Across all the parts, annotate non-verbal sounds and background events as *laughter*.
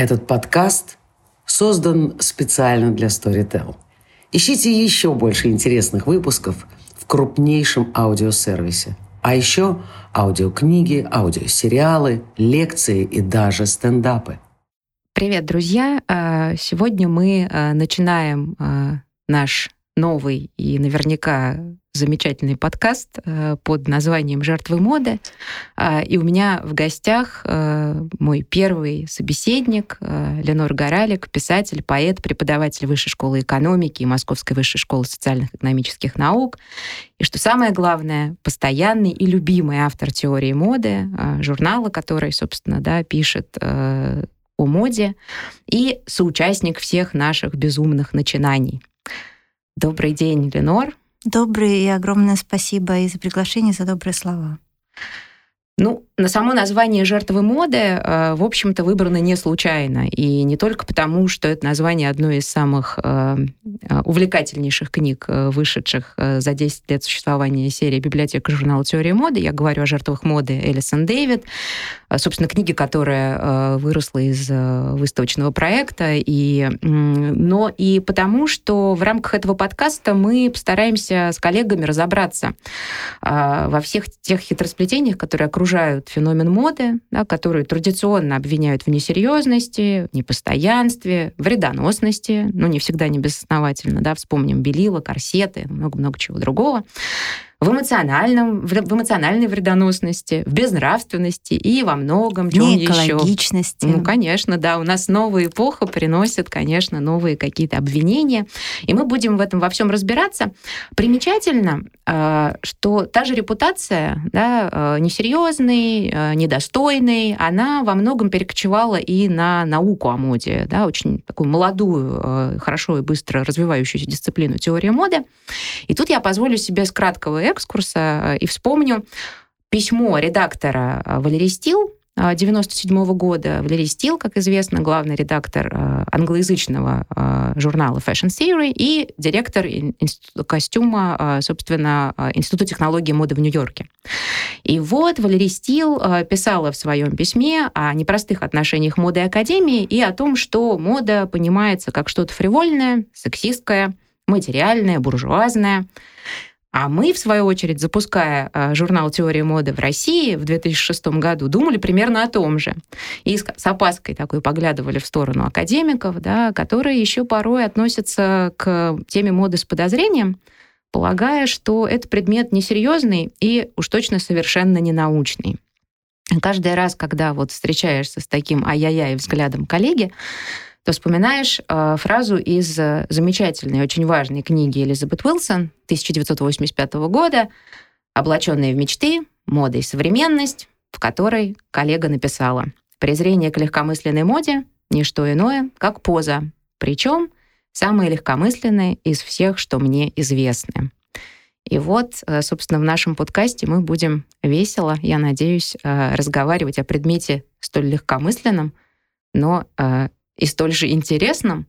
Этот подкаст создан специально для Storytel. Ищите еще больше интересных выпусков в крупнейшем аудиосервисе. А еще аудиокниги, аудиосериалы, лекции и даже стендапы. Привет, друзья! А, сегодня мы а, начинаем а, наш новый и наверняка замечательный подкаст э, под названием «Жертвы моды». А, и у меня в гостях э, мой первый собеседник э, Ленор Горалик, писатель, поэт, преподаватель Высшей школы экономики и Московской высшей школы социальных и экономических наук. И что самое главное, постоянный и любимый автор теории моды, журнала, который, собственно, да, пишет о моде, и соучастник всех наших безумных начинаний. Добрый день, Ленор. Добрый и огромное спасибо и за приглашение, и за добрые слова. Ну, на само название «Жертвы моды», э, в общем-то, выбрано не случайно. И не только потому, что это название одной из самых э, э, увлекательнейших книг, вышедших за 10 лет существования серии «Библиотека журнала «Теория моды». Я говорю о «Жертвах моды» Элисон Дэвид. Собственно, книги, которая выросла из выставочного проекта. И, но и потому, что в рамках этого подкаста мы постараемся с коллегами разобраться во всех тех хитросплетениях, которые окружают окружают феномен моды, да, которые традиционно обвиняют в несерьезности, непостоянстве, вредоносности, ну, не всегда не да, вспомним белила, корсеты, много-много чего другого в эмоциональном, в эмоциональной вредоносности, в безнравственности и во многом чем еще. Ну, конечно, да. У нас новая эпоха приносит, конечно, новые какие-то обвинения. И мы будем в этом во всем разбираться. Примечательно, э, что та же репутация, да, э, несерьезный, э, недостойный, она во многом перекочевала и на науку о моде, да, очень такую молодую, хорошо и быстро развивающуюся дисциплину теория моды. И тут я позволю себе с краткого экскурса э, и вспомню письмо редактора э, Валерий Стил 97 -го года. Валерий Стил, как известно, главный редактор э, англоязычного журнала Fashion Theory и директор института костюма, собственно, Института технологии моды в Нью-Йорке. И вот Валерий Стил писала в своем письме о непростых отношениях моды и академии и о том, что мода понимается как что-то фривольное, сексистское, материальное, буржуазное. А мы, в свою очередь, запуская а, журнал «Теория моды» в России в 2006 году, думали примерно о том же. И с опаской такой поглядывали в сторону академиков, да, которые еще порой относятся к теме моды с подозрением, полагая, что это предмет несерьезный и уж точно совершенно не научный. Каждый раз, когда вот встречаешься с таким ай-яй-яй взглядом коллеги, то вспоминаешь э, фразу из э, замечательной, очень важной книги Элизабет Уилсон 1985 года «Облаченные в мечты. Мода и современность», в которой коллега написала «Презрение к легкомысленной моде — не что иное, как поза, причем самые легкомысленные из всех, что мне известны». И вот, э, собственно, в нашем подкасте мы будем весело, я надеюсь, э, разговаривать о предмете столь легкомысленном, но и столь же интересным.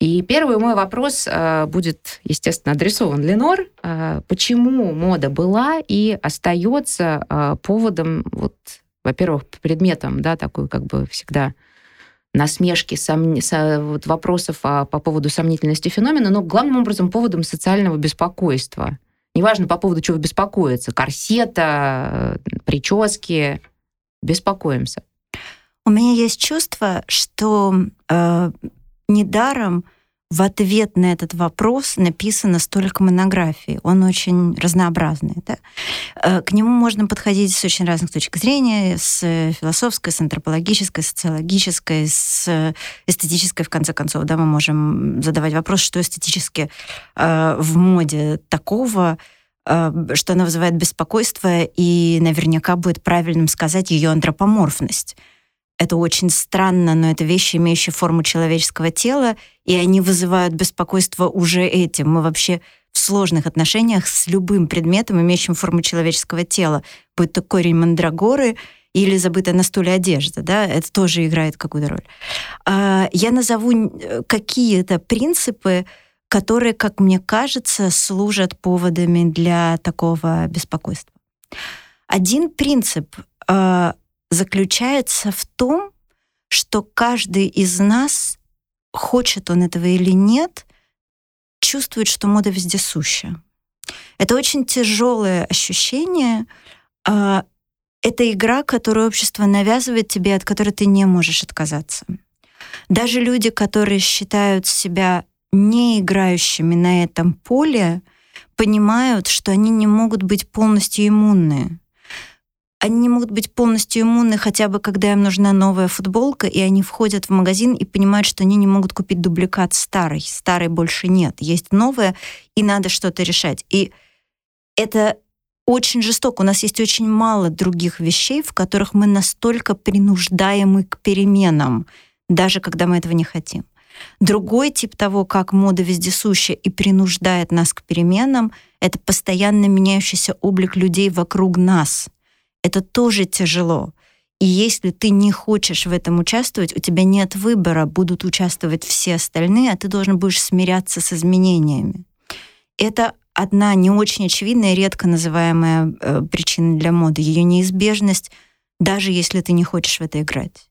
И первый мой вопрос э, будет, естественно, адресован Ленор. Э, почему мода была и остается э, поводом, вот, во-первых, предметом, да, такой как бы всегда насмешки, сом... со... вот, вопросов а, по поводу сомнительности феномена, но главным образом поводом социального беспокойства. Неважно по поводу чего беспокоиться, корсета, прически, беспокоимся. У меня есть чувство, что э, недаром в ответ на этот вопрос написано столько монографий. Он очень разнообразный. Да? Э, к нему можно подходить с очень разных точек зрения, с философской, с антропологической, социологической, с эстетической, в конце концов. Да, мы можем задавать вопрос, что эстетически э, в моде такого, э, что она вызывает беспокойство, и наверняка будет правильным сказать ее антропоморфность это очень странно, но это вещи, имеющие форму человеческого тела, и они вызывают беспокойство уже этим. Мы вообще в сложных отношениях с любым предметом, имеющим форму человеческого тела, будь то корень мандрагоры или забытая на стуле одежда, да, это тоже играет какую-то роль. А, я назову какие-то принципы, которые, как мне кажется, служат поводами для такого беспокойства. Один принцип а, заключается в том, что каждый из нас, хочет он этого или нет, чувствует, что мода вездесуща. Это очень тяжелое ощущение. А, это игра, которую общество навязывает тебе, от которой ты не можешь отказаться. Даже люди, которые считают себя не играющими на этом поле, понимают, что они не могут быть полностью иммунны. Они могут быть полностью иммунны хотя бы, когда им нужна новая футболка, и они входят в магазин и понимают, что они не могут купить дубликат старой. Старой больше нет. Есть новая, и надо что-то решать. И это очень жестоко. У нас есть очень мало других вещей, в которых мы настолько принуждаемы к переменам, даже когда мы этого не хотим. Другой тип того, как мода вездесуща и принуждает нас к переменам, это постоянно меняющийся облик людей вокруг нас. Это тоже тяжело. И если ты не хочешь в этом участвовать, у тебя нет выбора, будут участвовать все остальные, а ты должен будешь смиряться с изменениями. Это одна не очень очевидная, редко называемая э, причина для моды, ее неизбежность, даже если ты не хочешь в это играть.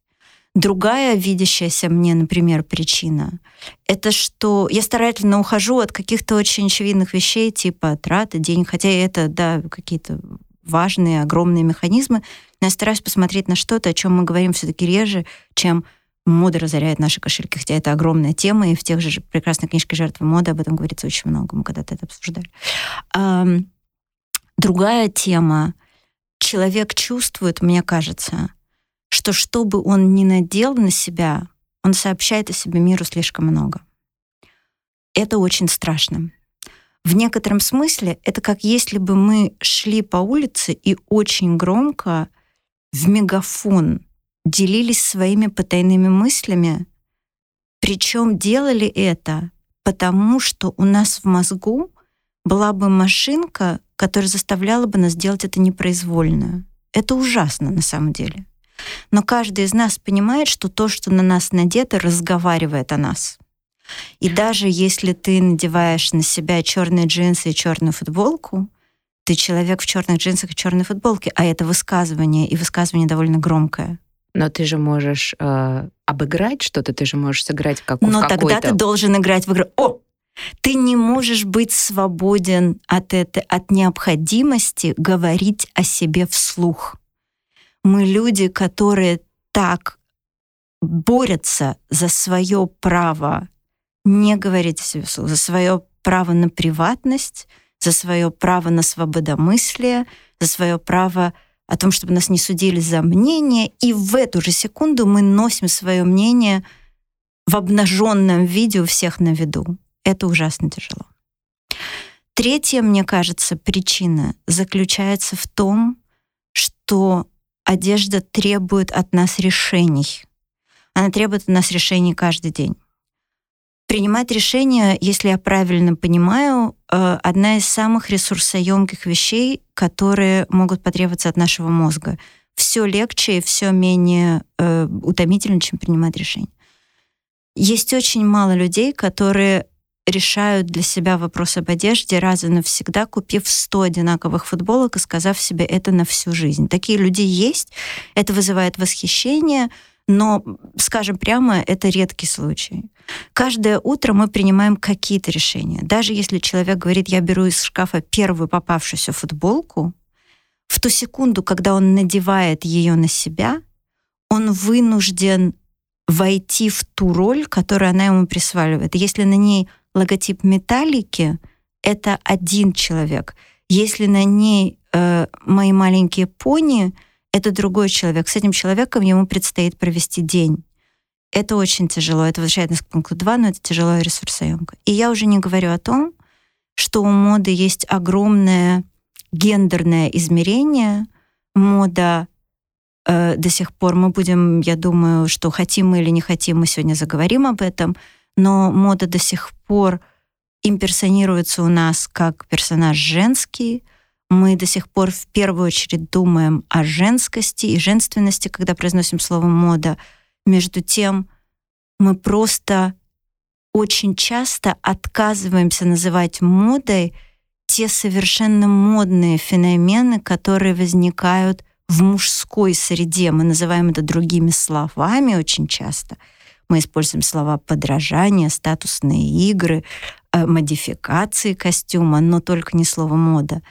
Другая видящаяся мне, например, причина — это что я старательно ухожу от каких-то очень очевидных вещей, типа траты денег, хотя это, да, какие-то важные, огромные механизмы, но я стараюсь посмотреть на что-то, о чем мы говорим все-таки реже, чем мода разоряет наши кошельки, хотя это огромная тема, и в тех же прекрасной книжке «Жертвы моды» об этом говорится очень много, мы когда-то это обсуждали. Другая тема. Человек чувствует, мне кажется, что что бы он ни надел на себя, он сообщает о себе миру слишком много. Это очень страшно. В некотором смысле это как если бы мы шли по улице и очень громко в мегафон делились своими потайными мыслями, причем делали это потому, что у нас в мозгу была бы машинка, которая заставляла бы нас делать это непроизвольно. Это ужасно на самом деле. Но каждый из нас понимает, что то, что на нас надето, разговаривает о нас. И даже если ты надеваешь на себя черные джинсы и черную футболку, ты человек в черных джинсах и черной футболке, а это высказывание, и высказывание довольно громкое. Но ты же можешь э, обыграть что-то, ты же можешь сыграть как Но тогда ты должен играть в игру. О, ты не можешь быть свободен от, этой, от необходимости говорить о себе вслух. Мы люди, которые так борются за свое право не говорить за свое право на приватность, за свое право на свободомыслие, за свое право о том, чтобы нас не судили за мнение, и в эту же секунду мы носим свое мнение в обнаженном виде у всех на виду. Это ужасно тяжело. Третья, мне кажется, причина заключается в том, что одежда требует от нас решений. Она требует от нас решений каждый день. Принимать решения, если я правильно понимаю, э, одна из самых ресурсоемких вещей, которые могут потребоваться от нашего мозга. Все легче и все менее э, утомительно, чем принимать решения. Есть очень мало людей, которые решают для себя вопрос об одежде раз и навсегда, купив 100 одинаковых футболок и сказав себе это на всю жизнь. Такие люди есть, это вызывает восхищение, но, скажем прямо, это редкий случай. Каждое утро мы принимаем какие-то решения. Даже если человек говорит, я беру из шкафа первую попавшуюся футболку, в ту секунду, когда он надевает ее на себя, он вынужден войти в ту роль, которую она ему присваивает. Если на ней логотип металлики — это один человек. Если на ней э, мои маленькие пони — это другой человек. С этим человеком ему предстоит провести день. Это очень тяжело. Это возвращает нас к пункту 2, но это тяжело и ресурсоемко. И я уже не говорю о том, что у моды есть огромное гендерное измерение. Мода э, до сих пор мы будем, я думаю, что хотим мы или не хотим, мы сегодня заговорим об этом — но мода до сих пор имперсонируется у нас как персонаж женский. Мы до сих пор в первую очередь думаем о женскости и женственности, когда произносим слово мода. Между тем, мы просто очень часто отказываемся называть модой те совершенно модные феномены, которые возникают в мужской среде мы называем это другими словами очень часто. Мы используем слова подражание, статусные игры, э, модификации костюма, но только не слово мода.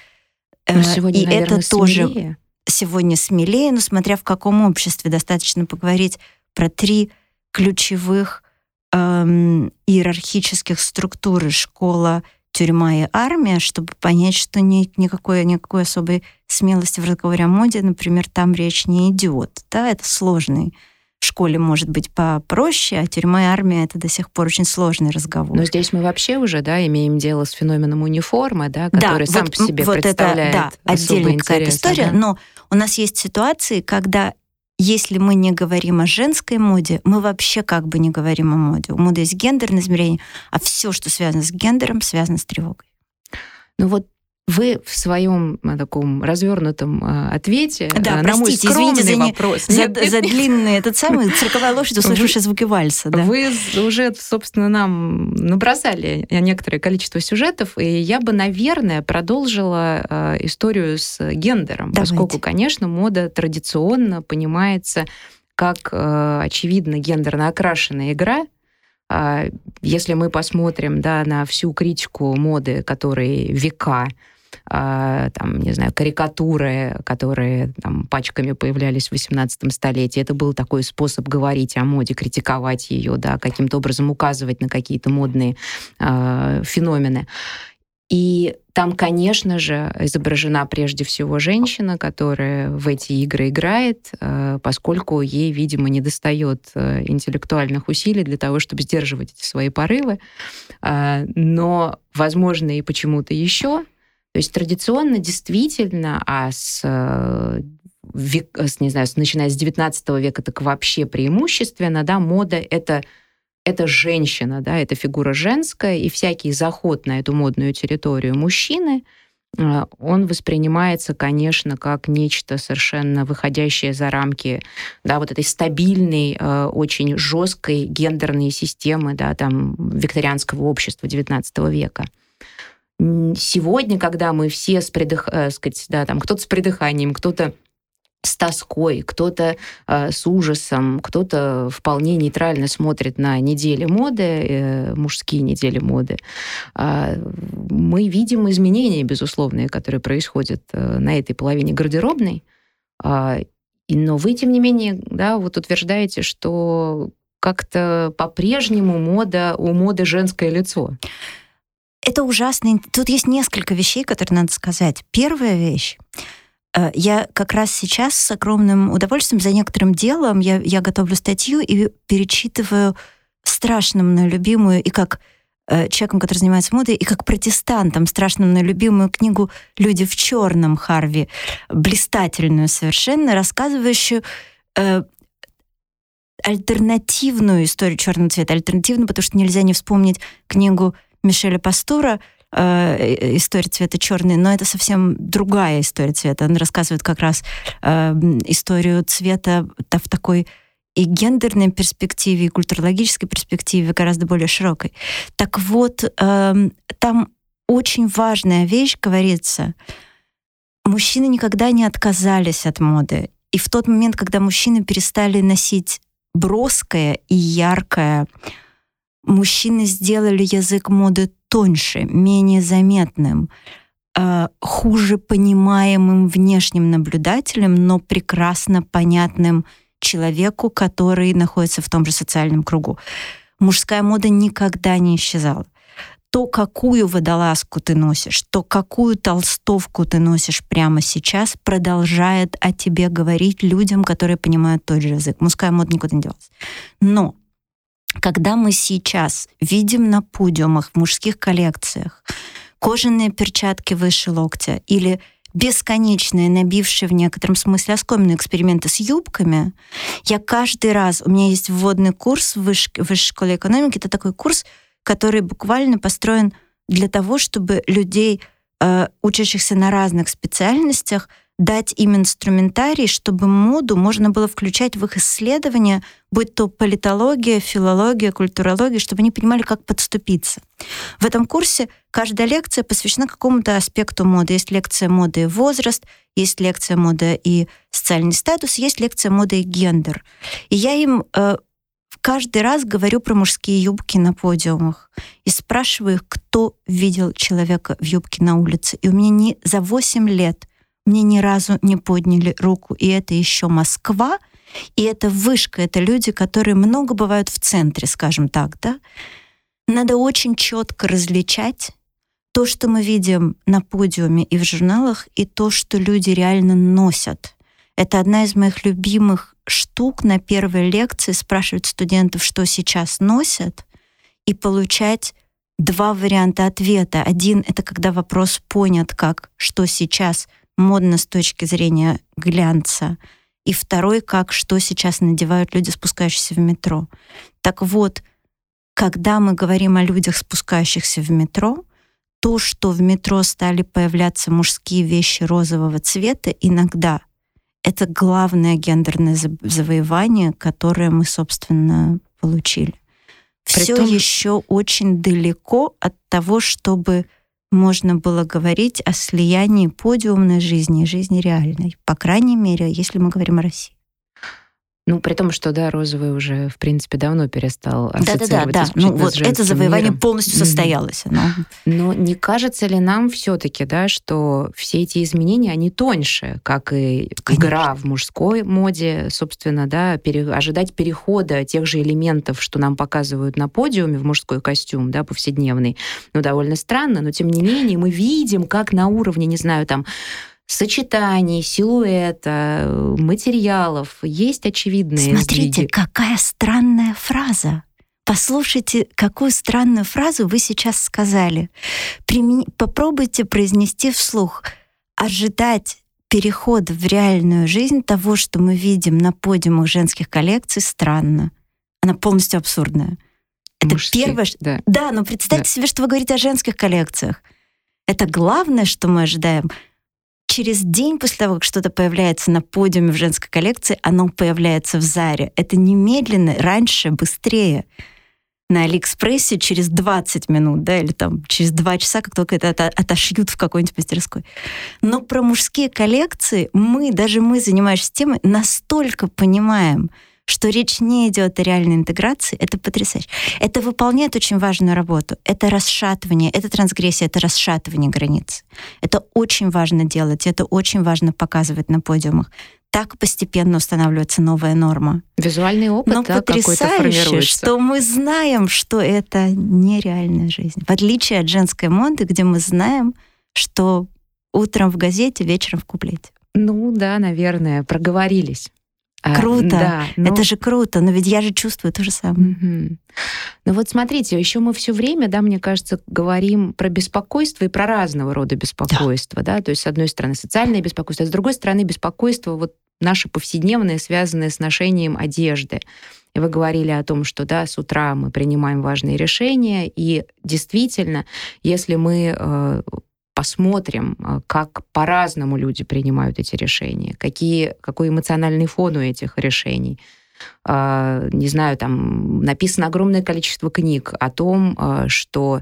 Но ну, сегодня, И наверное, это смелее. тоже сегодня смелее, но смотря в каком обществе, достаточно поговорить про три ключевых эм, иерархических структуры школа, тюрьма и армия, чтобы понять, что нет никакой, никакой особой смелости в разговоре о моде, например, там речь не идет. Да, это сложный в школе может быть попроще, а тюрьма и армия — это до сих пор очень сложный разговор. Но здесь мы вообще уже да, имеем дело с феноменом униформы, да, который да, сам вот, по себе вот представляет это, да, отдельная какая-то история, да? но у нас есть ситуации, когда если мы не говорим о женской моде, мы вообще как бы не говорим о моде. У моды есть гендерное измерение, а все, что связано с гендером, связано с тревогой. Ну вот вы в своем э, таком развернутом э, ответе да, на простите, мой извините за, вопрос. За, нет, за нет. длинный этот самый *laughs* цирковая лошадь, услышавшая звуки вальса. Да. Вы уже, собственно, нам набросали некоторое количество сюжетов, и я бы, наверное, продолжила э, историю с гендером, Давайте. поскольку, конечно, мода традиционно понимается как, очевидно, гендерно окрашенная игра, а, если мы посмотрим да, на всю критику моды, которые века а, там, не знаю, карикатуры, которые там пачками появлялись в 18 столетии. Это был такой способ говорить о моде, критиковать ее, да, каким-то образом указывать на какие-то модные э, феномены. И там, конечно же, изображена прежде всего женщина, которая в эти игры играет, э, поскольку ей, видимо, не достает э, интеллектуальных усилий для того, чтобы сдерживать эти свои порывы. Но, возможно, и почему-то еще. То есть традиционно действительно, а с век, не знаю, начиная с 19 века, так вообще преимущественно, да, мода — это это женщина, да, это фигура женская, и всякий заход на эту модную территорию мужчины, э, он воспринимается, конечно, как нечто совершенно выходящее за рамки да, вот этой стабильной, э, очень жесткой гендерной системы да, там, викторианского общества XIX века. Сегодня, когда мы все с придых... Э, сказать, да, там, кто-то с придыханием, кто-то с тоской, кто-то э, с ужасом, кто-то вполне нейтрально смотрит на недели моды, э, мужские недели моды. Э, мы видим изменения, безусловные, которые происходят э, на этой половине гардеробной. Э, но вы, тем не менее, да, вот утверждаете, что как-то по-прежнему мода, у моды женское лицо. Это ужасно. Тут есть несколько вещей, которые надо сказать. Первая вещь Э, я как раз сейчас с огромным удовольствием за некоторым делом я, я готовлю статью и перечитываю страшно мной любимую и как э, человеком, который занимается модой, и как протестантом страшно мной любимую книгу «Люди в черном» Харви, блистательную совершенно, рассказывающую э, альтернативную историю черного цвета. Альтернативную, потому что нельзя не вспомнить книгу Мишеля Пастура э, история цвета черный, но это совсем другая история цвета. Он рассказывает как раз э, историю цвета в такой и гендерной перспективе, и культурологической перспективе гораздо более широкой. Так вот, э, там очень важная вещь говорится. Мужчины никогда не отказались от моды. И в тот момент, когда мужчины перестали носить броское и яркое, мужчины сделали язык моды тоньше, менее заметным, э, хуже понимаемым внешним наблюдателем, но прекрасно понятным человеку, который находится в том же социальном кругу. Мужская мода никогда не исчезала. То, какую водолазку ты носишь, то, какую толстовку ты носишь прямо сейчас, продолжает о тебе говорить людям, которые понимают тот же язык. Мужская мода никуда не делась. Но когда мы сейчас видим на подиумах в мужских коллекциях кожаные перчатки выше локтя или бесконечные, набившие в некотором смысле оскомину эксперименты с юбками, я каждый раз... У меня есть вводный курс в высшей, высшей школе экономики. Это такой курс, который буквально построен для того, чтобы людей, э, учащихся на разных специальностях, дать им инструментарий, чтобы моду можно было включать в их исследования, будь то политология, филология, культурология, чтобы они понимали, как подступиться. В этом курсе каждая лекция посвящена какому-то аспекту моды. Есть лекция моды и возраст, есть лекция моды и социальный статус, есть лекция моды и гендер. И я им э, каждый раз говорю про мужские юбки на подиумах и спрашиваю их, кто видел человека в юбке на улице. И у меня не за 8 лет мне ни разу не подняли руку. И это еще Москва, и это вышка, это люди, которые много бывают в центре, скажем так, да. Надо очень четко различать то, что мы видим на подиуме и в журналах, и то, что люди реально носят. Это одна из моих любимых штук на первой лекции спрашивать студентов, что сейчас носят, и получать два варианта ответа. Один — это когда вопрос понят как «что сейчас модно с точки зрения глянца», и второй как «что сейчас надевают люди, спускающиеся в метро». Так вот, когда мы говорим о людях, спускающихся в метро, то, что в метро стали появляться мужские вещи розового цвета, иногда — это главное гендерное завоевание, которое мы, собственно, получили. Все том... еще очень далеко от того, чтобы можно было говорить о слиянии подиумной жизни и жизни реальной. По крайней мере, если мы говорим о России. Ну, при том, что, да, розовый уже, в принципе, давно перестал ассоциироваться да, да, да, да. Ну, вот это завоевание миром. полностью состоялось. Но... но не кажется ли нам все-таки, да, что все эти изменения, они тоньше, как и Конечно. игра в мужской моде, собственно, да, пере... ожидать перехода тех же элементов, что нам показывают на подиуме в мужской костюм, да, повседневный, ну, довольно странно, но тем не менее мы видим, как на уровне, не знаю, там, сочетаний, силуэта, материалов. Есть очевидные Смотрите, сдвиги. какая странная фраза. Послушайте, какую странную фразу вы сейчас сказали. Примени... Попробуйте произнести вслух. Ожидать перехода в реальную жизнь того, что мы видим на подиумах женских коллекций, странно. Она полностью абсурдная. Это Мужских, первое, да. Да, но представьте да. себе, что вы говорите о женских коллекциях. Это главное, что мы ожидаем через день после того, как что-то появляется на подиуме в женской коллекции, оно появляется в Заре. Это немедленно, раньше, быстрее. На Алиэкспрессе через 20 минут, да, или там через 2 часа, как только это отошьют в какой-нибудь мастерской. Но про мужские коллекции мы, даже мы, занимающиеся темой, настолько понимаем, что речь не идет о реальной интеграции, это потрясающе. Это выполняет очень важную работу. Это расшатывание, это трансгрессия, это расшатывание границ. Это очень важно делать, это очень важно показывать на подиумах. Так постепенно устанавливается новая норма. Визуальный опыт, Но да, потрясающе, что мы знаем, что это нереальная жизнь. В отличие от женской моды, где мы знаем, что утром в газете, вечером в куплете. Ну да, наверное, проговорились. А, круто, да, но... это же круто, но ведь я же чувствую то же самое. Угу. Ну вот смотрите, еще мы все время, да, мне кажется, говорим про беспокойство и про разного рода беспокойство, да, да? то есть с одной стороны социальное беспокойство, а с другой стороны беспокойство вот наше повседневное, связанное с ношением одежды. И вы говорили о том, что да, с утра мы принимаем важные решения, и действительно, если мы э, посмотрим, а, как по-разному люди принимают эти решения, какие, какой эмоциональный фон у этих решений. А, не знаю, там написано огромное количество книг о том, а, что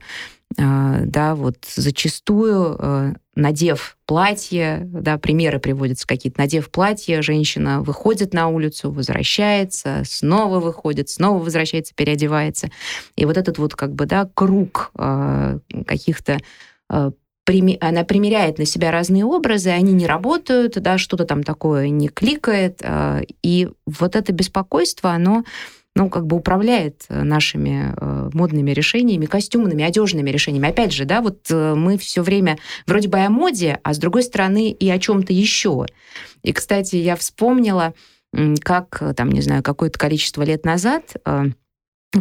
да, вот зачастую, надев платье, да, примеры приводятся какие-то, надев платье, женщина выходит на улицу, возвращается, снова выходит, снова возвращается, переодевается. И вот этот вот как бы, да, круг каких-то она примеряет на себя разные образы, они не работают, да, что-то там такое не кликает, а, и вот это беспокойство, оно ну, как бы управляет нашими э, модными решениями, костюмными, одежными решениями. Опять же, да, вот э, мы все время вроде бы о моде, а с другой стороны и о чем-то еще. И, кстати, я вспомнила, как, там, не знаю, какое-то количество лет назад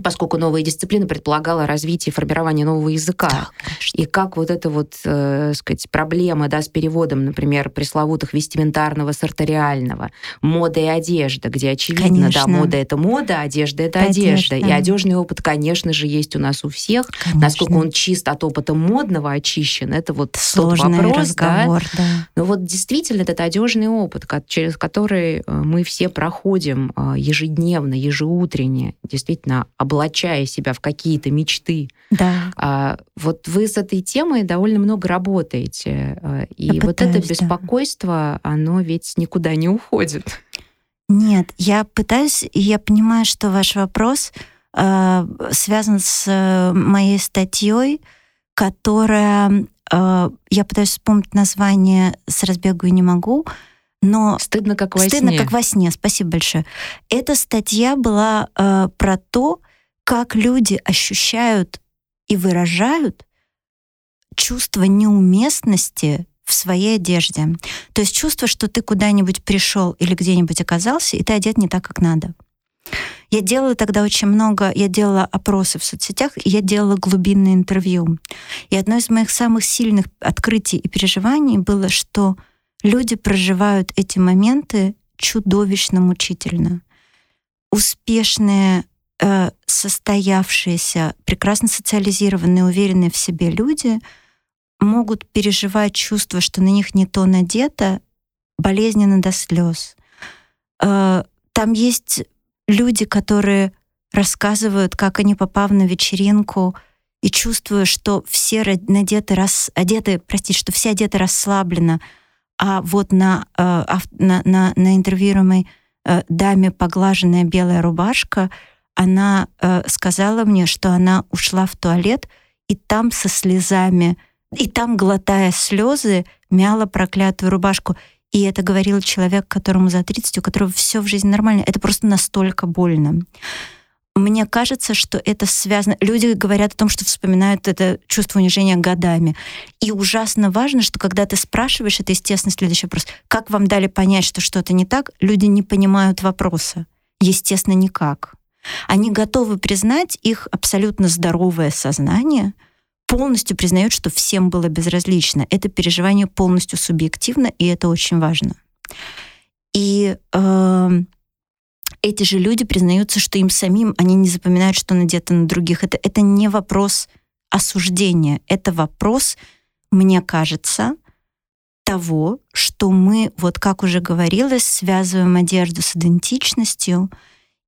поскольку новая дисциплина предполагала развитие и формирование нового языка. Да, и как вот эта вот, э, сказать, проблема да, с переводом, например, пресловутых вестиментарного с артериального, мода и одежда, где очевидно, конечно. да, мода — это мода, одежда — это одежда. одежда. И одежный опыт, конечно же, есть у нас у всех. Конечно. Насколько он чист от опыта модного очищен, это вот Сложный тот вопрос. разговор, да. да. Но вот действительно этот одежный опыт, через который э, мы все проходим э, ежедневно, ежеутренне, действительно облачая себя в какие-то мечты. Да. А, вот вы с этой темой довольно много работаете. А, и я вот пытаюсь, это беспокойство, да. оно ведь никуда не уходит. Нет, я пытаюсь, и я понимаю, что ваш вопрос э, связан с э, моей статьей, которая, э, я пытаюсь вспомнить название, с разбегу и не могу, но стыдно как во стыдно сне. как во сне. Спасибо большое. Эта статья была э, про то, как люди ощущают и выражают чувство неуместности в своей одежде. То есть чувство, что ты куда-нибудь пришел или где-нибудь оказался, и ты одет не так, как надо. Я делала тогда очень много, я делала опросы в соцсетях, и я делала глубинные интервью. И одно из моих самых сильных открытий и переживаний было, что люди проживают эти моменты чудовищно мучительно. Успешные Э, состоявшиеся, прекрасно социализированные, уверенные в себе люди могут переживать чувство, что на них не то надето, болезненно до слез. Э, там есть люди, которые рассказывают, как они, попав на вечеринку, и чувствуя, что все надеты, рас, одеты, простите, что все одеты расслабленно, а вот на, э, на, на, на интервьюируемой даме поглаженная белая рубашка — она э, сказала мне, что она ушла в туалет и там со слезами, и там, глотая слезы, мяла проклятую рубашку. И это говорил человек, которому за 30, у которого все в жизни нормально. Это просто настолько больно. Мне кажется, что это связано... Люди говорят о том, что вспоминают это чувство унижения годами. И ужасно важно, что когда ты спрашиваешь, это, естественно, следующий вопрос. Как вам дали понять, что что-то не так? Люди не понимают вопроса. Естественно, никак. Они готовы признать их абсолютно здоровое сознание, полностью признают, что всем было безразлично. Это переживание полностью субъективно, и это очень важно. И э, эти же люди признаются, что им самим они не запоминают, что надето на других. Это, это не вопрос осуждения, это вопрос, мне кажется, того, что мы, вот как уже говорилось, связываем одежду с идентичностью,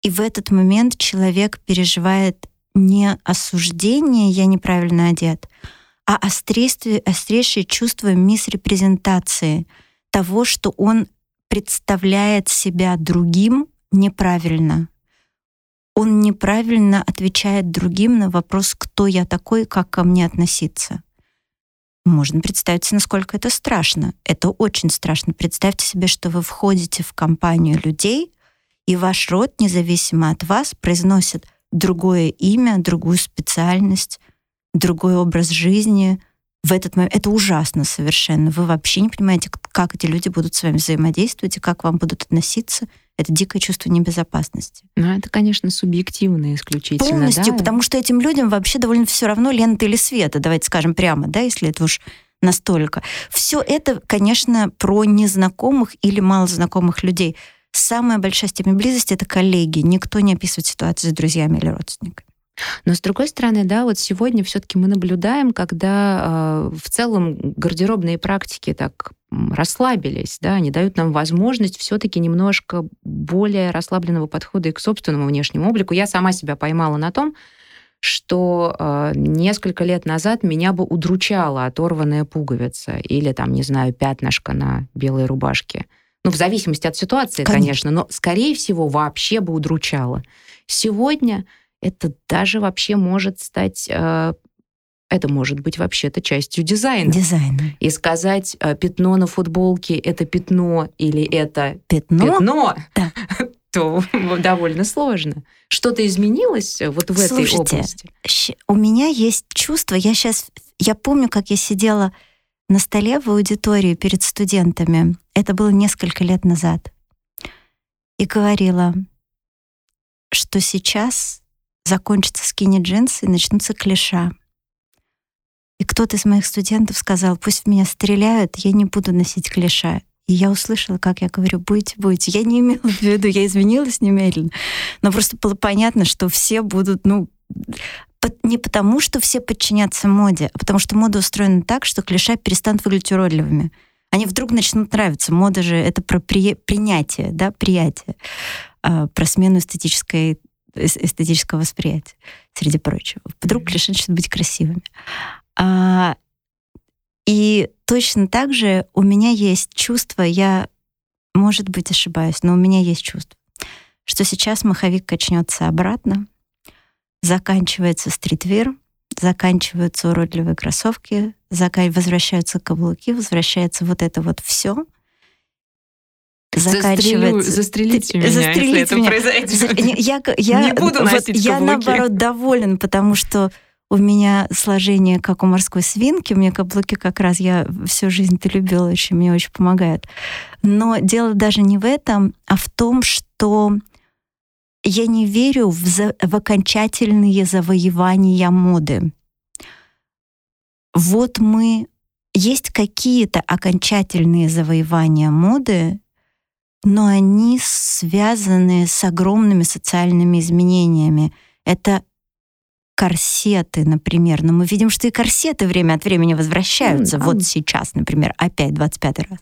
и в этот момент человек переживает не осуждение «я неправильно одет», а острейшее, острейшее чувство мисрепрезентации того, что он представляет себя другим неправильно. Он неправильно отвечает другим на вопрос, кто я такой, как ко мне относиться. Можно представить себе, насколько это страшно. Это очень страшно. Представьте себе, что вы входите в компанию людей, и ваш род, независимо от вас, произносит другое имя, другую специальность, другой образ жизни. В этот момент это ужасно совершенно. Вы вообще не понимаете, как эти люди будут с вами взаимодействовать и как вам будут относиться. Это дикое чувство небезопасности. Ну, это, конечно, субъективно исключительно. Полностью, да? потому что этим людям вообще довольно все равно лента или света, давайте скажем прямо, да, если это уж настолько. Все это, конечно, про незнакомых или малознакомых людей. Самая большая степень близости — это коллеги. Никто не описывает ситуацию с друзьями или родственниками. Но с другой стороны, да, вот сегодня все-таки мы наблюдаем, когда э, в целом гардеробные практики так расслабились, да, они дают нам возможность все-таки немножко более расслабленного подхода и к собственному внешнему облику. Я сама себя поймала на том, что э, несколько лет назад меня бы удручала оторванная пуговица или там, не знаю, пятнышко на белой рубашке. Ну, в зависимости от ситуации, конечно, конечно но, скорее всего, вообще бы удручало. Сегодня это даже вообще может стать э, это может быть вообще-то частью дизайна. Дизайна. И сказать э, пятно на футболке это пятно или это пятно, пятно да. *laughs* то довольно сложно. Что-то изменилось вот в Слушайте, этой области? У меня есть чувство, я сейчас, я помню, как я сидела на столе в аудитории перед студентами, это было несколько лет назад, и говорила, что сейчас закончатся скини-джинсы и начнутся клиша. И кто-то из моих студентов сказал, пусть в меня стреляют, я не буду носить клиша. И я услышала, как я говорю, будете, будете. Я не имела в виду, я извинилась немедленно. Но просто было понятно, что все будут, ну, не потому, что все подчинятся моде, а потому что мода устроена так, что клиша перестанут выглядеть уродливыми. Они вдруг начнут нравиться. Мода же — это про при... принятие, да, приятие, а, про смену эстетической эстетического восприятия, среди прочего. Вдруг клише начнут быть красивыми. А, и точно так же у меня есть чувство, я, может быть, ошибаюсь, но у меня есть чувство, что сейчас маховик качнется обратно, заканчивается стритвир, заканчиваются уродливые кроссовки, закан... возвращаются каблуки, возвращается вот это вот все. Заканчивается... Застрелите меня, Застрелите если меня. это произойдет. Я, я, Не буду носить вот, Я, наоборот, доволен, потому что у меня сложение, как у морской свинки, у меня каблуки как раз, я всю жизнь-то любила очень, мне очень помогают. Но дело даже не в этом, а в том, что я не верю в, за, в окончательные завоевания моды. Вот мы... Есть какие-то окончательные завоевания моды, но они связаны с огромными социальными изменениями. Это корсеты, например. Но мы видим, что и корсеты время от времени возвращаются. Mm, вот сейчас, например, опять 25 раз.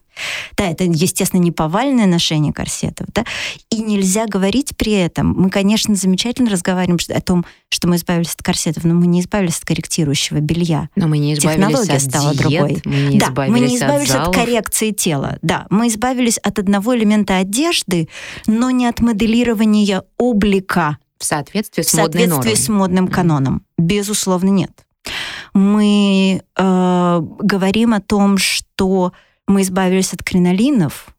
Да, это, естественно, не повальное ношение корсетов. Да? И нельзя говорить при этом. Мы, конечно, замечательно разговариваем о том, что мы избавились от корсетов, но мы не избавились от корректирующего белья. Но мы не избавились Технология от стала диет, другой. Мы не да, мы не избавились от, от коррекции тела. Да, мы избавились от одного элемента одежды, но не от моделирования облика в соответствии с, в соответствии модной с модным каноном. Безусловно, нет. Мы э, говорим о том, что мы избавились от кринолинов.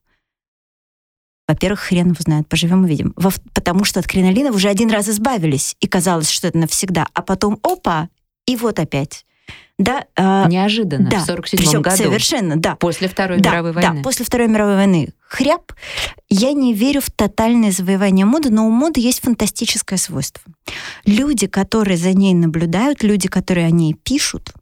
Во-первых, хрен его знает, поживем увидим. Во потому что от кринолинов уже один раз избавились, и казалось, что это навсегда. А потом, опа, и вот опять. Да, э, Неожиданно, да, в 47 году. Совершенно, да. После Второй да, мировой войны. Да, после Второй мировой войны. Хряб. Я не верю в тотальное завоевание моды, но у моды есть фантастическое свойство. Люди, которые за ней наблюдают, люди, которые о ней пишут,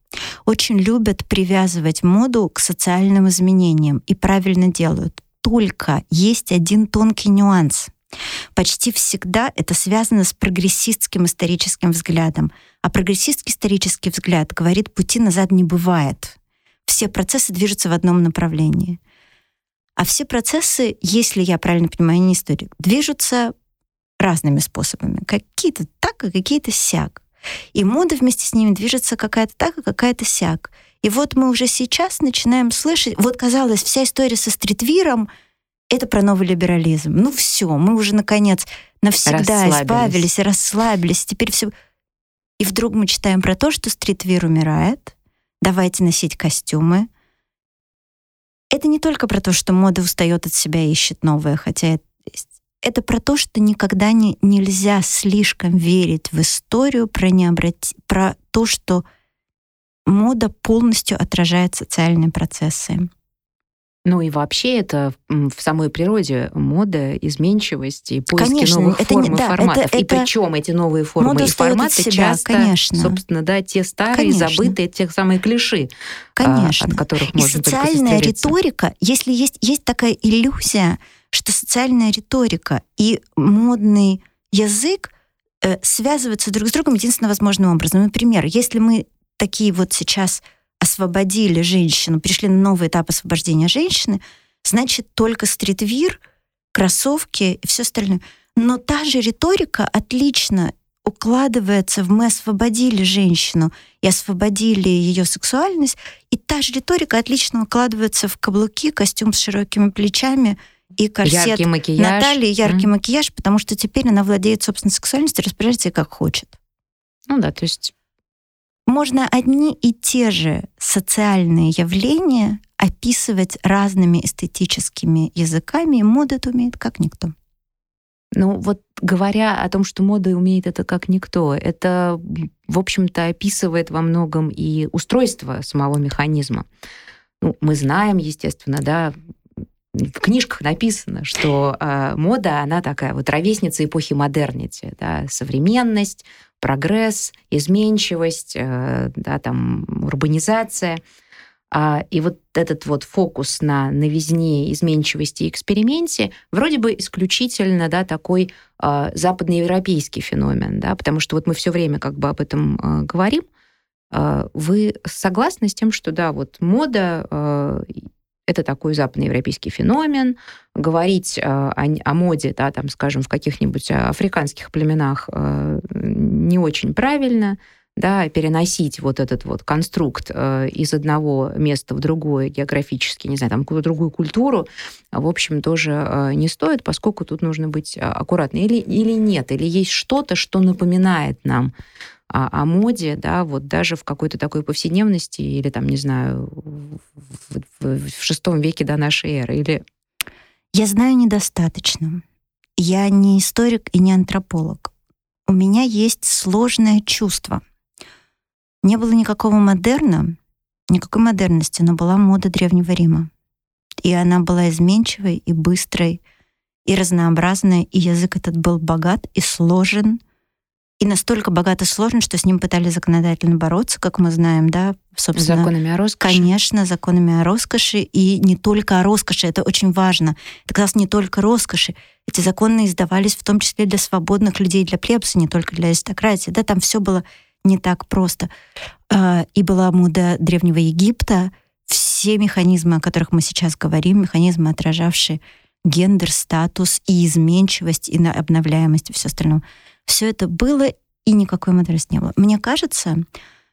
очень любят привязывать моду к социальным изменениям и правильно делают. Только есть один тонкий нюанс — Почти всегда это связано с прогрессистским историческим взглядом. А прогрессистский исторический взгляд говорит, пути назад не бывает. Все процессы движутся в одном направлении. А все процессы, если я правильно понимаю, не историк, движутся разными способами. Какие-то так, а какие-то сяк. И мода вместе с ними движется какая-то так, а какая-то сяк. И вот мы уже сейчас начинаем слышать, вот казалось, вся история со стритвиром — это про новый либерализм. Ну все, мы уже наконец навсегда избавились, расслабились, теперь все. И вдруг мы читаем про то, что стритвир умирает, давайте носить костюмы. Это не только про то, что мода устает от себя и ищет новое, хотя это есть. Это про то, что никогда не, нельзя слишком верить в историю, про, необрати... про то, что мода полностью отражает социальные процессы. Ну и вообще это в самой природе мода, изменчивость и поиски конечно, новых это форм не, и да, форматов. Это, и это... причем эти новые формы мода и форматы себя, часто, конечно. собственно, да, те старые, конечно. забытые, те самые клиши, а, конечно. от которых и можно социальная риторика, если есть, есть такая иллюзия, что социальная риторика и модный язык э, связываются друг с другом единственно возможным образом. Например, если мы такие вот сейчас освободили женщину, пришли на новый этап освобождения женщины, значит, только стритвир, кроссовки и все остальное. Но та же риторика отлично укладывается в «мы освободили женщину и освободили ее сексуальность», и та же риторика отлично укладывается в каблуки, костюм с широкими плечами и корсет яркий макияж. Натальи, яркий mm. макияж, потому что теперь она владеет собственной сексуальностью распоряжается как хочет. Ну да, то есть можно одни и те же социальные явления описывать разными эстетическими языками, и мода это умеет как никто. Ну вот говоря о том, что мода умеет это как никто, это, в общем-то, описывает во многом и устройство самого механизма. Ну, мы знаем, естественно, да, в книжках написано, что э, мода, она такая вот ровесница эпохи модернити, да, современность, прогресс, изменчивость, э, да, там, урбанизация. А, и вот этот вот фокус на новизне, изменчивости и эксперименте вроде бы исключительно да, такой а, западноевропейский феномен, да, потому что вот мы все время как бы об этом а, говорим. Вы согласны с тем, что да, вот мода это такой западноевропейский феномен. Говорить о, о моде, да, там, скажем, в каких-нибудь африканских племенах не очень правильно да, переносить вот этот вот конструкт э, из одного места в другое географически, не знаю, там, какую-то другую культуру, в общем, тоже э, не стоит, поскольку тут нужно быть э, аккуратным. Или, или нет, или есть что-то, что напоминает нам о, о моде, да, вот даже в какой-то такой повседневности или там, не знаю, в, в, в шестом веке до нашей эры, или... Я знаю недостаточно. Я не историк и не антрополог. У меня есть сложное чувство — не было никакого модерна, никакой модерности, но была мода Древнего Рима. И она была изменчивой и быстрой, и разнообразной, и язык этот был богат и сложен, и настолько богат и сложен, что с ним пытались законодательно бороться, как мы знаем, да, собственно. Законами о роскоши. Конечно, законами о роскоши, и не только о роскоши, это очень важно. Это раз не только роскоши. Эти законы издавались в том числе для свободных людей, для плебса, не только для аристократии, да, там все было не так просто. А, и была мода Древнего Египта. Все механизмы, о которых мы сейчас говорим, механизмы, отражавшие гендер, статус и изменчивость, и обновляемость, и все остальное. Все это было, и никакой мудрости не было. Мне кажется,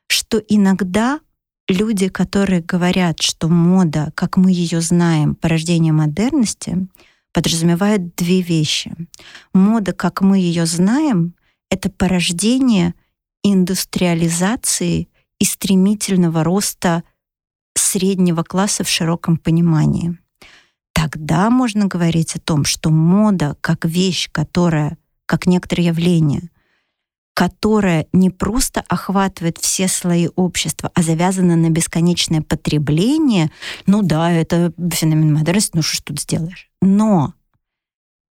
что иногда люди, которые говорят, что мода, как мы ее знаем, порождение модерности, подразумевают две вещи. Мода, как мы ее знаем, это порождение — индустриализации и стремительного роста среднего класса в широком понимании. Тогда можно говорить о том, что мода как вещь, которая, как некоторое явление, которая не просто охватывает все слои общества, а завязана на бесконечное потребление, ну да, это феномен модерности, ну что тут сделаешь. Но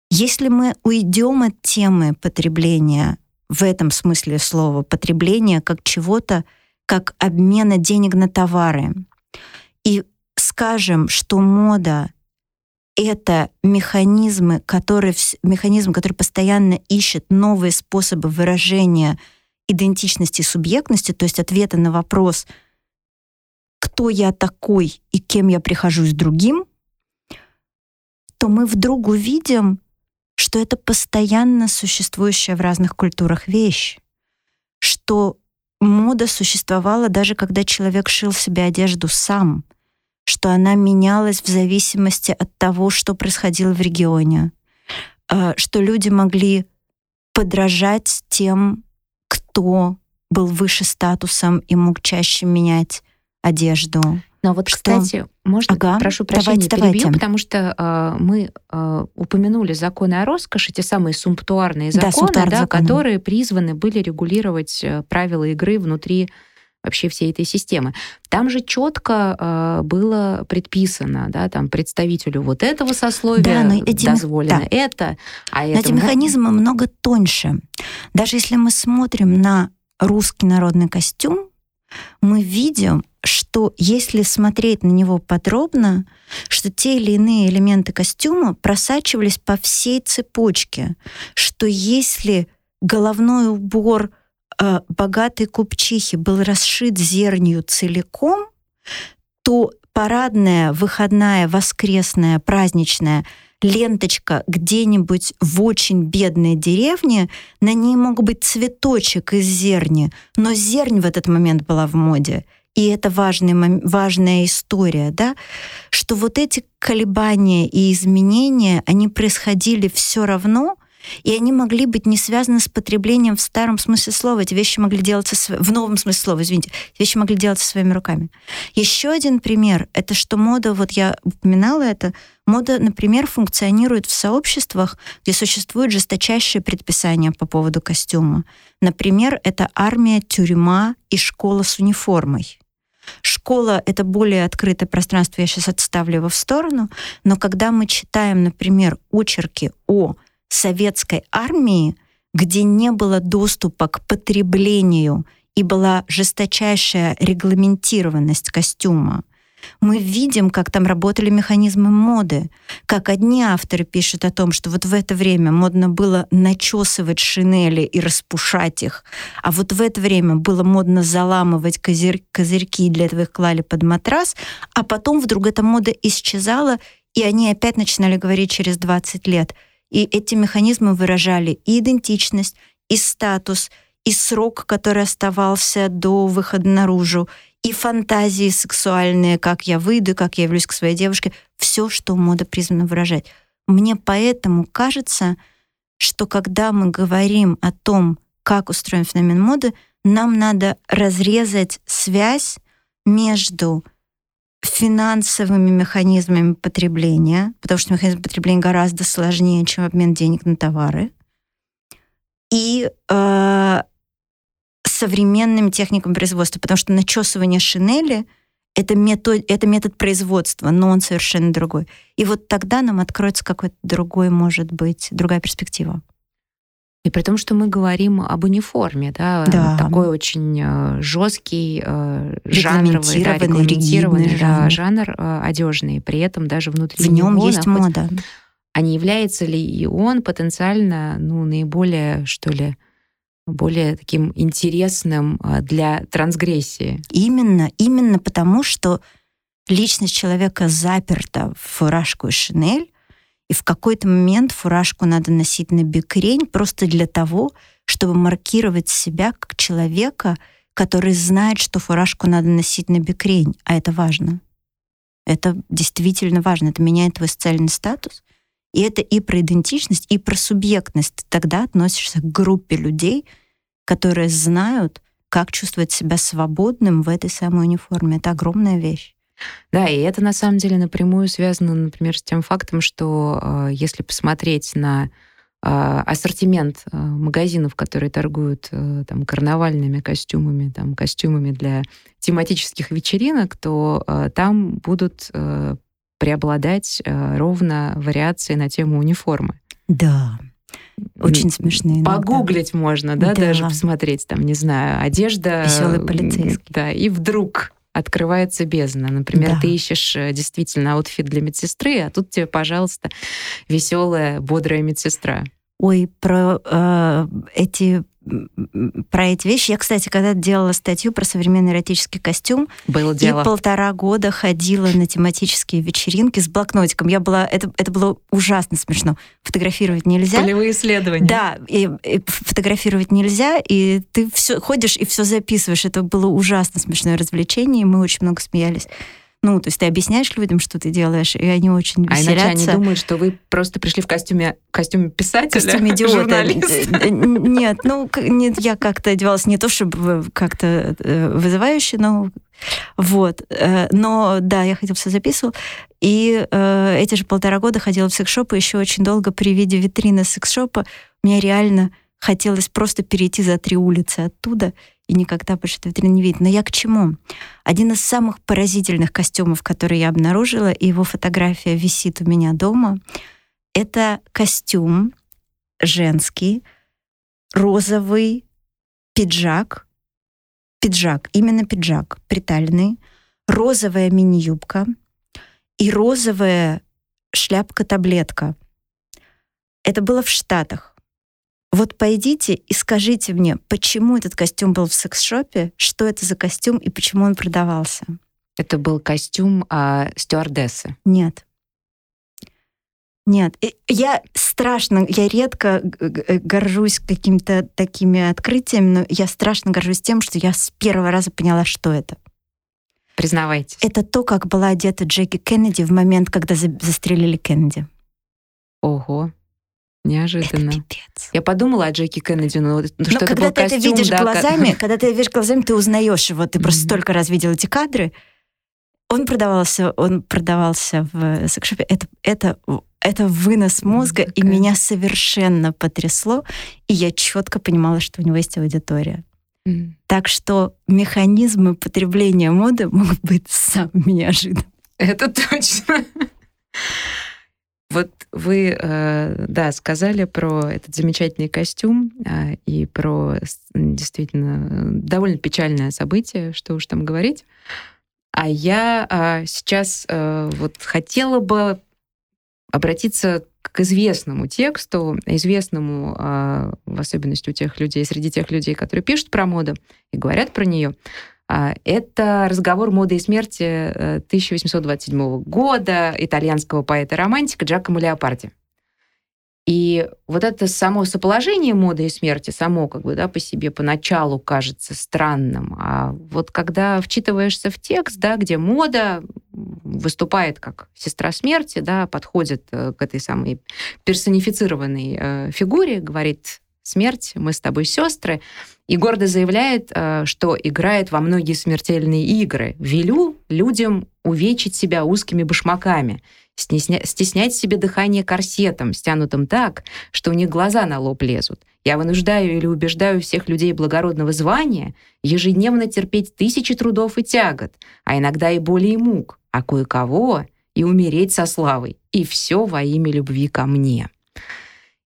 если мы уйдем от темы потребления в этом смысле слова потребление как чего-то, как обмена денег на товары. И скажем, что мода это механизмы, которые, механизм, который постоянно ищет новые способы выражения идентичности и субъектности, то есть ответа на вопрос, кто я такой и кем я прихожусь другим, то мы вдруг увидим что это постоянно существующая в разных культурах вещь, что мода существовала даже когда человек шил себе одежду сам, что она менялась в зависимости от того, что происходило в регионе, а, что люди могли подражать тем, кто был выше статусом и мог чаще менять одежду. Но вот, что? кстати, можно, ага, прошу прощения, давайте, перебью, давайте. потому что э, мы э, упомянули законы о роскоши, те самые сумптуарные законы, да, да, законы. которые призваны были регулировать э, правила игры внутри вообще всей этой системы. Там же четко э, было предписано, да, там представителю вот этого сословия да, но эти, дозволено да. это, а но это... эти механизмы много тоньше. Даже если мы смотрим на русский народный костюм, мы видим, что если смотреть на него подробно, что те или иные элементы костюма просачивались по всей цепочке, что если головной убор богатой купчихи был расшит зернью целиком, то парадная, выходная, воскресная, праздничная ленточка где-нибудь в очень бедной деревне, на ней мог быть цветочек из зерни, но зернь в этот момент была в моде — и это важный, важная история, да, что вот эти колебания и изменения, они происходили все равно, и они могли быть не связаны с потреблением в старом смысле слова. Эти вещи могли делаться в новом смысле слова, извините. Эти вещи могли делаться своими руками. Еще один пример — это что мода, вот я упоминала это, мода, например, функционирует в сообществах, где существует жесточайшее предписание по поводу костюма. Например, это армия, тюрьма и школа с униформой. Школа — это более открытое пространство, я сейчас отставлю его в сторону, но когда мы читаем, например, очерки о советской армии, где не было доступа к потреблению и была жесточайшая регламентированность костюма, мы видим, как там работали механизмы моды, как одни авторы пишут о том, что вот в это время модно было начесывать шинели и распушать их, а вот в это время было модно заламывать козырь, козырьки, для этого их клали под матрас, а потом вдруг эта мода исчезала, и они опять начинали говорить через 20 лет. И эти механизмы выражали и идентичность, и статус, и срок, который оставался до выхода наружу, и фантазии сексуальные, как я выйду, как я явлюсь к своей девушке, все, что мода призвана выражать. Мне поэтому кажется, что когда мы говорим о том, как устроен феномен моды, нам надо разрезать связь между финансовыми механизмами потребления, потому что механизм потребления гораздо сложнее, чем обмен денег на товары, и э, современными техниками производства, потому что начесывание шинели это метод, это метод производства, но он совершенно другой. И вот тогда нам откроется какой-то другой, может быть, другая перспектива. И при том, что мы говорим об униформе, да, да. такой очень э, жесткий, э, жанровый, да, регламентированный да, жанр э, одежный. При этом даже внутри в нем есть мода. А не является ли и он потенциально, ну, наиболее, что ли, более таким интересным для трансгрессии. Именно, именно потому, что личность человека заперта в фуражку и шинель, и в какой-то момент фуражку надо носить на бикрень просто для того, чтобы маркировать себя как человека, который знает, что фуражку надо носить на бикрень, а это важно. Это действительно важно. Это меняет твой социальный статус. И это и про идентичность, и про субъектность. Ты тогда относишься к группе людей, которые знают, как чувствовать себя свободным в этой самой униформе. Это огромная вещь. Да, и это на самом деле напрямую связано, например, с тем фактом, что э, если посмотреть на э, ассортимент э, магазинов, которые торгуют там карнавальными костюмами, там костюмами для тематических вечеринок, то там будут преобладать ровно вариации на тему униформы. Да. Очень смешные. Погуглить можно, да, да, даже посмотреть, там, не знаю, одежда. Веселый полицейский. Да, и вдруг открывается бездна. Например, да. ты ищешь э, действительно outfit для медсестры, а тут тебе, пожалуйста, веселая, бодрая медсестра. Ой, про э, эти про эти вещи. Я, кстати, когда делала статью про современный эротический костюм, было дело. и полтора года ходила на тематические вечеринки с блокнотиком. Я была, это, это было ужасно смешно. Фотографировать нельзя. Полевые исследования. Да, и, и фотографировать нельзя, и ты все ходишь и все записываешь. Это было ужасно смешное развлечение, и мы очень много смеялись. Ну, то есть ты объясняешь людям, что ты делаешь, и они очень веселятся. А иначе они думают, что вы просто пришли в костюме, костюме писателя, костюме идиота. Нет, ну, нет, я как-то одевалась не то, чтобы как-то э, вызывающе, но вот. Э, но да, я ходила, все записывала. И э, эти же полтора года ходила в секс-шоп, и еще очень долго при виде витрины секс-шопа мне реально хотелось просто перейти за три улицы оттуда и никогда больше этой витрины не видеть. Но я к чему? Один из самых поразительных костюмов, который я обнаружила, и его фотография висит у меня дома, это костюм женский, розовый пиджак, пиджак, именно пиджак, приталенный, розовая мини-юбка и розовая шляпка-таблетка. Это было в Штатах. Вот пойдите и скажите мне, почему этот костюм был в секс-шопе, что это за костюм и почему он продавался. Это был костюм а, стюардессы. Нет. Нет, я страшно, я редко горжусь какими-то такими открытиями, но я страшно горжусь тем, что я с первого раза поняла, что это. Признавайтесь. Это то, как была одета Джеки Кеннеди в момент, когда застрелили Кеннеди. Ого. Неожиданно. Это пипец. Я подумала о Джеки Кеннеди, но, но что когда это был ты костюм, это видишь да, глазами, как... *laughs* когда ты видишь глазами, ты узнаешь его, ты mm-hmm. просто столько раз видел эти кадры. Он продавался, он продавался в секшопе. Это, это, это вынос мозга, mm-hmm. и меня совершенно потрясло, и я четко понимала, что у него есть аудитория. Mm-hmm. Так что механизмы потребления моды могут быть самыми неожиданными. Это точно. Вот вы, э, да, сказали про этот замечательный костюм э, и про действительно довольно печальное событие, что уж там говорить. А я э, сейчас вот хотела бы обратиться к известному тексту, известному в особенности у тех людей, среди тех людей, которые пишут про моду и говорят про нее. А, это разговор моды и смерти 1827 э, года итальянского поэта-романтика Джакомо Леопарди. И вот это само соположение моды и смерти, само как бы да, по себе поначалу кажется странным, а вот когда вчитываешься в текст, да, где мода выступает как сестра смерти, да, подходит э, к этой самой персонифицированной э, фигуре, говорит смерть, мы с тобой сестры, и гордо заявляет, э, что играет во многие смертельные игры. Велю людям увечить себя узкими башмаками, стеснять себе дыхание корсетом, стянутым так, что у них глаза на лоб лезут. Я вынуждаю или убеждаю всех людей благородного звания ежедневно терпеть тысячи трудов и тягот, а иногда и боли и мук, а кое-кого и умереть со славой. И все во имя любви ко мне.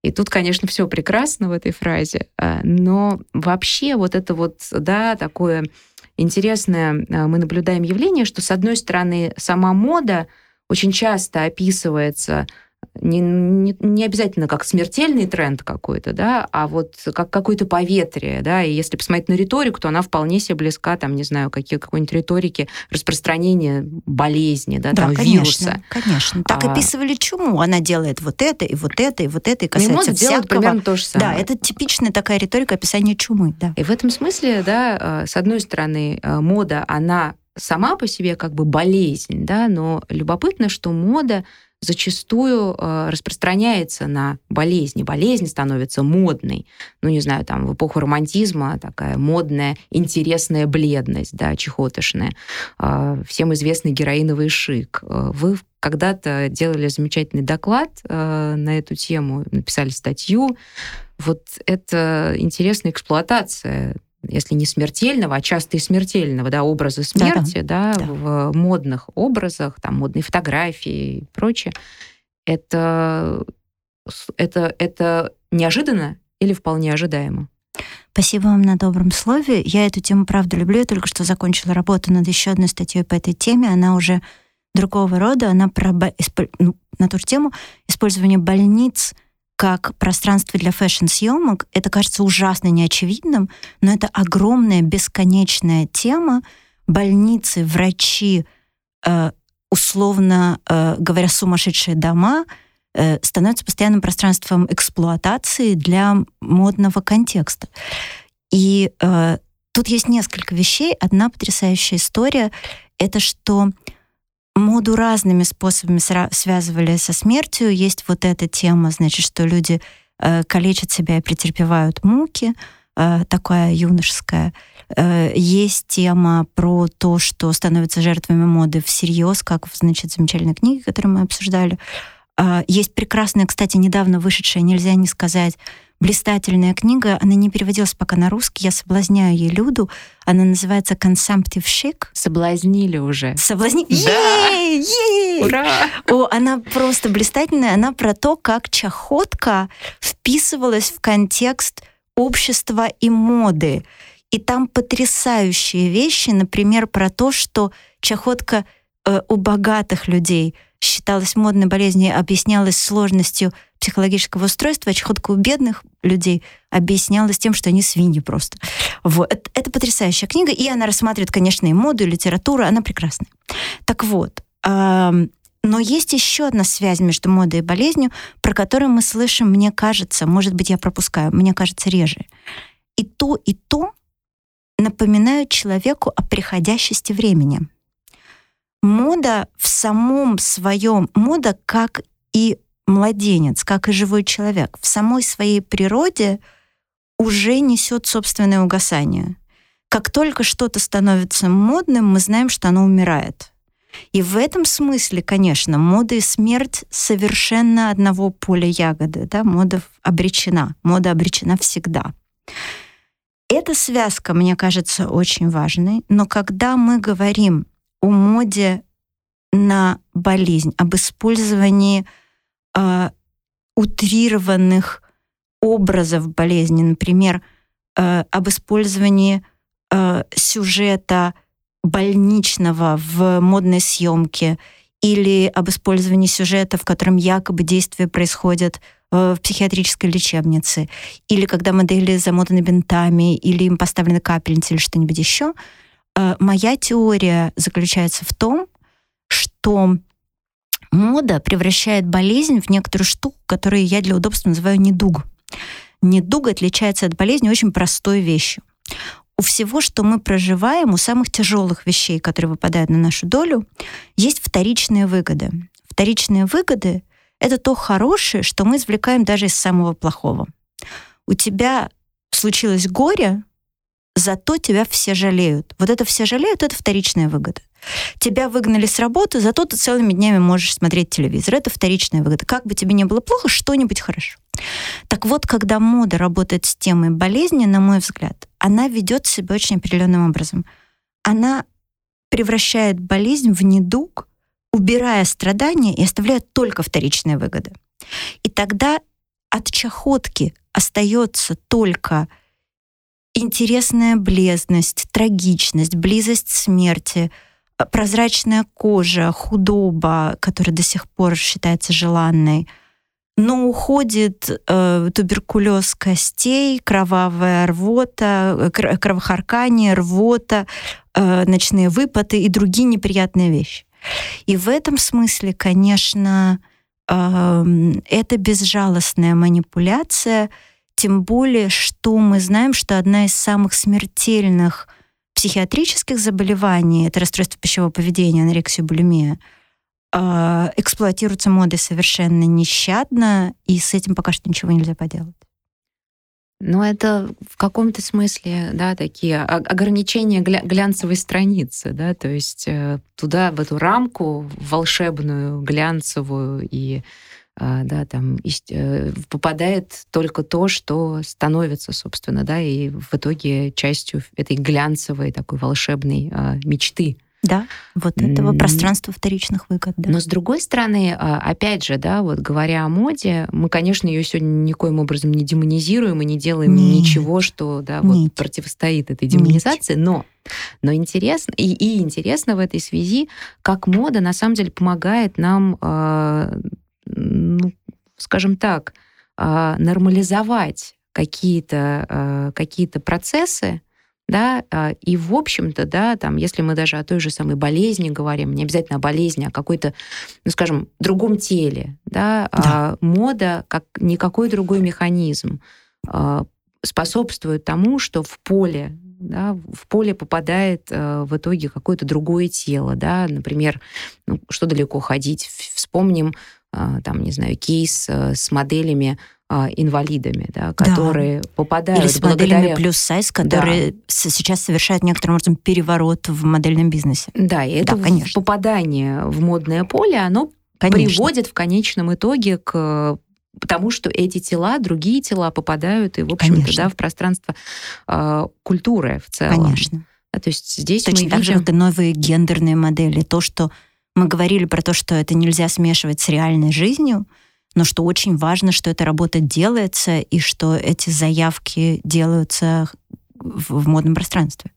И тут, конечно, все прекрасно в этой фразе, а, но вообще вот это вот, да, такое интересное а, мы наблюдаем явление, что, с одной стороны, сама мода очень часто описывается не, не, не обязательно как смертельный тренд какой-то, да, а вот как какое-то поветрие, да, и если посмотреть на риторику, то она вполне себе близка, там, не знаю, какие, какой-нибудь риторики распространения болезни, да, да там, конечно, вируса. конечно. Так а, описывали чуму, она делает вот это, и вот это, и вот это, и касается всякого. примерно то же самое. Да, это типичная такая риторика описания чумы, да. И в этом смысле, да, а, с одной стороны, а, мода, она сама по себе как бы болезнь, да, но любопытно, что мода зачастую э, распространяется на болезни. Болезнь становится модной. Ну, не знаю, там в эпоху романтизма такая модная, интересная бледность, да, чехотошная. Э, всем известный героиновый шик. Э, вы когда-то делали замечательный доклад на эту тему, написали статью. Вот это интересная эксплуатация если не смертельного, а часто и смертельного, да, образа смерти, да, да, да. в модных образах, там, модные фотографии и прочее, это, это, это неожиданно или вполне ожидаемо? Спасибо вам на добром слове. Я эту тему, правда, люблю. Я только что закончила работу над еще одной статьей по этой теме. Она уже другого рода. Она про, ну, на ту же тему использование больниц как пространство для фэшн-съемок, это кажется ужасно неочевидным, но это огромная бесконечная тема. Больницы, врачи, э, условно э, говоря, сумасшедшие дома э, становятся постоянным пространством эксплуатации для модного контекста. И э, тут есть несколько вещей. Одна потрясающая история — это что моду разными способами связывали со смертью. Есть вот эта тема, значит, что люди э, калечат себя и претерпевают муки, э, такая юношеская. Э, есть тема про то, что становятся жертвами моды всерьез, как, значит, замечательной книге, которую мы обсуждали. Э, есть прекрасная, кстати, недавно вышедшая, нельзя не сказать, блистательная книга. Она не переводилась пока на русский. Я соблазняю ей Люду. Она называется «Consumptive Chic». Соблазнили уже. Соблазнили? Да! Ей! Ура! О, она просто блистательная. Она про то, как чахотка вписывалась в контекст общества и моды. И там потрясающие вещи, например, про то, что чахотка э, у богатых людей считалась модной болезнью, объяснялась сложностью психологического устройства, чехотка у бедных людей объяснялась тем, что они свиньи просто. Вот. Это, это потрясающая книга, и она рассматривает, конечно, и моду, и литературу, она прекрасная. Так вот, э, но есть еще одна связь между модой и болезнью, про которую мы слышим, мне кажется, может быть, я пропускаю, мне кажется, реже. И то, и то напоминают человеку о приходящести времени. Мода в самом своем, мода как и младенец, как и живой человек, в самой своей природе уже несет собственное угасание. Как только что-то становится модным, мы знаем, что оно умирает. И в этом смысле, конечно, мода и смерть совершенно одного поля ягоды. Да? Мода обречена. Мода обречена всегда. Эта связка, мне кажется, очень важной. Но когда мы говорим о моде на болезнь, об использовании э, утрированных образов болезни, например, э, об использовании э, сюжета больничного в модной съемке или об использовании сюжета, в котором якобы действие происходит э, в психиатрической лечебнице, или когда модели замотаны бинтами, или им поставлены капельницы или что-нибудь еще. Моя теория заключается в том, что мода превращает болезнь в некоторую штуку, которую я для удобства называю недуг. Недуг отличается от болезни очень простой вещью. У всего, что мы проживаем, у самых тяжелых вещей, которые выпадают на нашу долю, есть вторичные выгоды. Вторичные выгоды — это то хорошее, что мы извлекаем даже из самого плохого. У тебя случилось горе, зато тебя все жалеют. Вот это все жалеют — это вторичная выгода. Тебя выгнали с работы, зато ты целыми днями можешь смотреть телевизор. Это вторичная выгода. Как бы тебе ни было плохо, что-нибудь хорошо. Так вот, когда мода работает с темой болезни, на мой взгляд, она ведет себя очень определенным образом. Она превращает болезнь в недуг, убирая страдания и оставляя только вторичные выгоды. И тогда от чахотки остается только интересная бледность, трагичность, близость смерти — прозрачная кожа, худоба, которая до сих пор считается желанной, но уходит э, туберкулез костей, кровавая рвота, э, кровохаркание, рвота, э, ночные выпады и другие неприятные вещи. И в этом смысле, конечно, э, это безжалостная манипуляция, тем более, что мы знаем, что одна из самых смертельных психиатрических заболеваний, это расстройство пищевого поведения, анорексия, булимия, а, эксплуатируются моды совершенно нещадно, и с этим пока что ничего нельзя поделать. Ну, это в каком-то смысле, да, такие ограничения глянцевой страницы, да, то есть э, туда, в эту рамку волшебную, глянцевую и да, там э, попадает только то, что становится, собственно, да, и в итоге частью этой глянцевой такой волшебной а, мечты. Да, вот этого пространства вторичных выгод. Да. Но с другой стороны, а, опять же, да, вот говоря о моде, мы, конечно, ее сегодня никоим образом не демонизируем и не делаем Нет. ничего, что да, вот противостоит этой демонизации, Нет. но но интересно и, и интересно в этой связи, как мода на самом деле помогает нам ну, скажем так, а, нормализовать какие-то а, какие процессы, да, а, и в общем-то, да, там, если мы даже о той же самой болезни говорим, не обязательно о болезни, а какой-то, ну, скажем, другом теле, да, да. мода, как никакой другой механизм, способствует тому, что в поле да, в поле попадает в итоге какое-то другое тело, да, например, ну, что далеко ходить, вспомним а, там, не знаю, кейс э, с моделями а, инвалидами, да, которые да. попадают Или с благодаря... моделями плюс сайз, которые да. сейчас совершают некоторым образом переворот в модельном бизнесе. Да, и это да, конечно. попадание в модное поле, оно конечно. приводит в конечном итоге к потому что эти тела, другие тела попадают и, в общем-то, да, в пространство э, культуры в целом. Конечно. Да, то есть здесь Точно мы так видим... же, как и новые гендерные модели. То, что мы говорили про то, что это нельзя смешивать с реальной жизнью, но что очень важно, что эта работа делается и что эти заявки делаются в, в модном пространстве.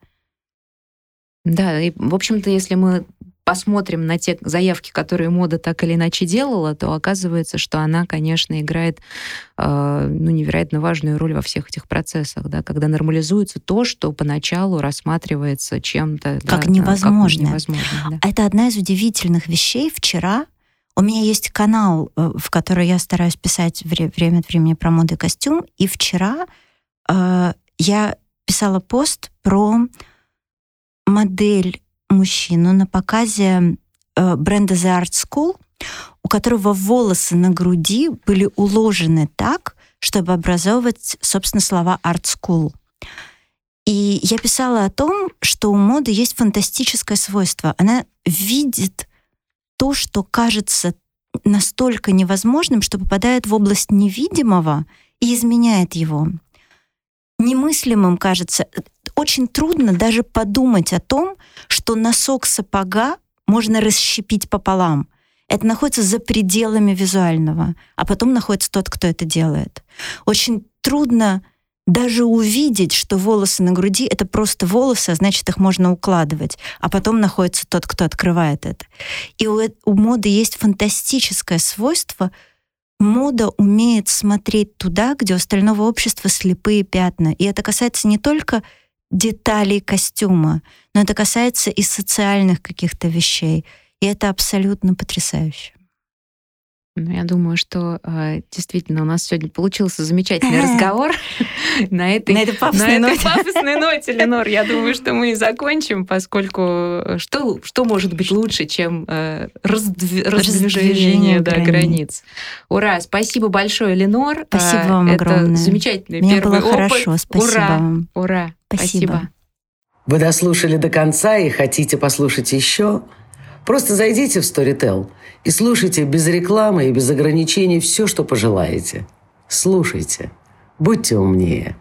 Да, и, в общем-то, если мы посмотрим на те заявки, которые мода так или иначе делала, то оказывается, что она, конечно, играет э, ну, невероятно важную роль во всех этих процессах, да, когда нормализуется то, что поначалу рассматривается чем-то как да, невозможно. Как невозможно да. Это одна из удивительных вещей. Вчера у меня есть канал, э, в который я стараюсь писать время от времени про моду и костюм, и вчера э, я писала пост про модель мужчину на показе э, бренда The Art School, у которого волосы на груди были уложены так, чтобы образовывать, собственно, слова Art School. И я писала о том, что у моды есть фантастическое свойство. Она видит то, что кажется настолько невозможным, что попадает в область невидимого и изменяет его. Немыслимым кажется, очень трудно даже подумать о том, что носок сапога можно расщепить пополам. Это находится за пределами визуального, а потом находится тот, кто это делает. Очень трудно даже увидеть, что волосы на груди — это просто волосы, а значит, их можно укладывать, а потом находится тот, кто открывает это. И у, у моды есть фантастическое свойство — мода умеет смотреть туда, где у остального общества слепые пятна. И это касается не только деталей костюма, но это касается и социальных каких-то вещей. И это абсолютно потрясающе. Ну, я думаю, что э, действительно у нас сегодня получился замечательный *laughs* разговор *laughs* на этой, на этой пафосной, на ноте. этой пафосной ноте, Ленор. Я думаю, что мы и закончим, поскольку э, что, что может быть лучше, чем э, раздв... раздвижение да, границ. границ. Ура! Спасибо большое, Ленор. Спасибо вам Это огромное. замечательный Мне первый было опыт. хорошо. Спасибо Ура! вам. Ура! Спасибо. Спасибо. Вы дослушали до конца и хотите послушать еще? Просто зайдите в Storytel и слушайте без рекламы и без ограничений все, что пожелаете. Слушайте. Будьте умнее.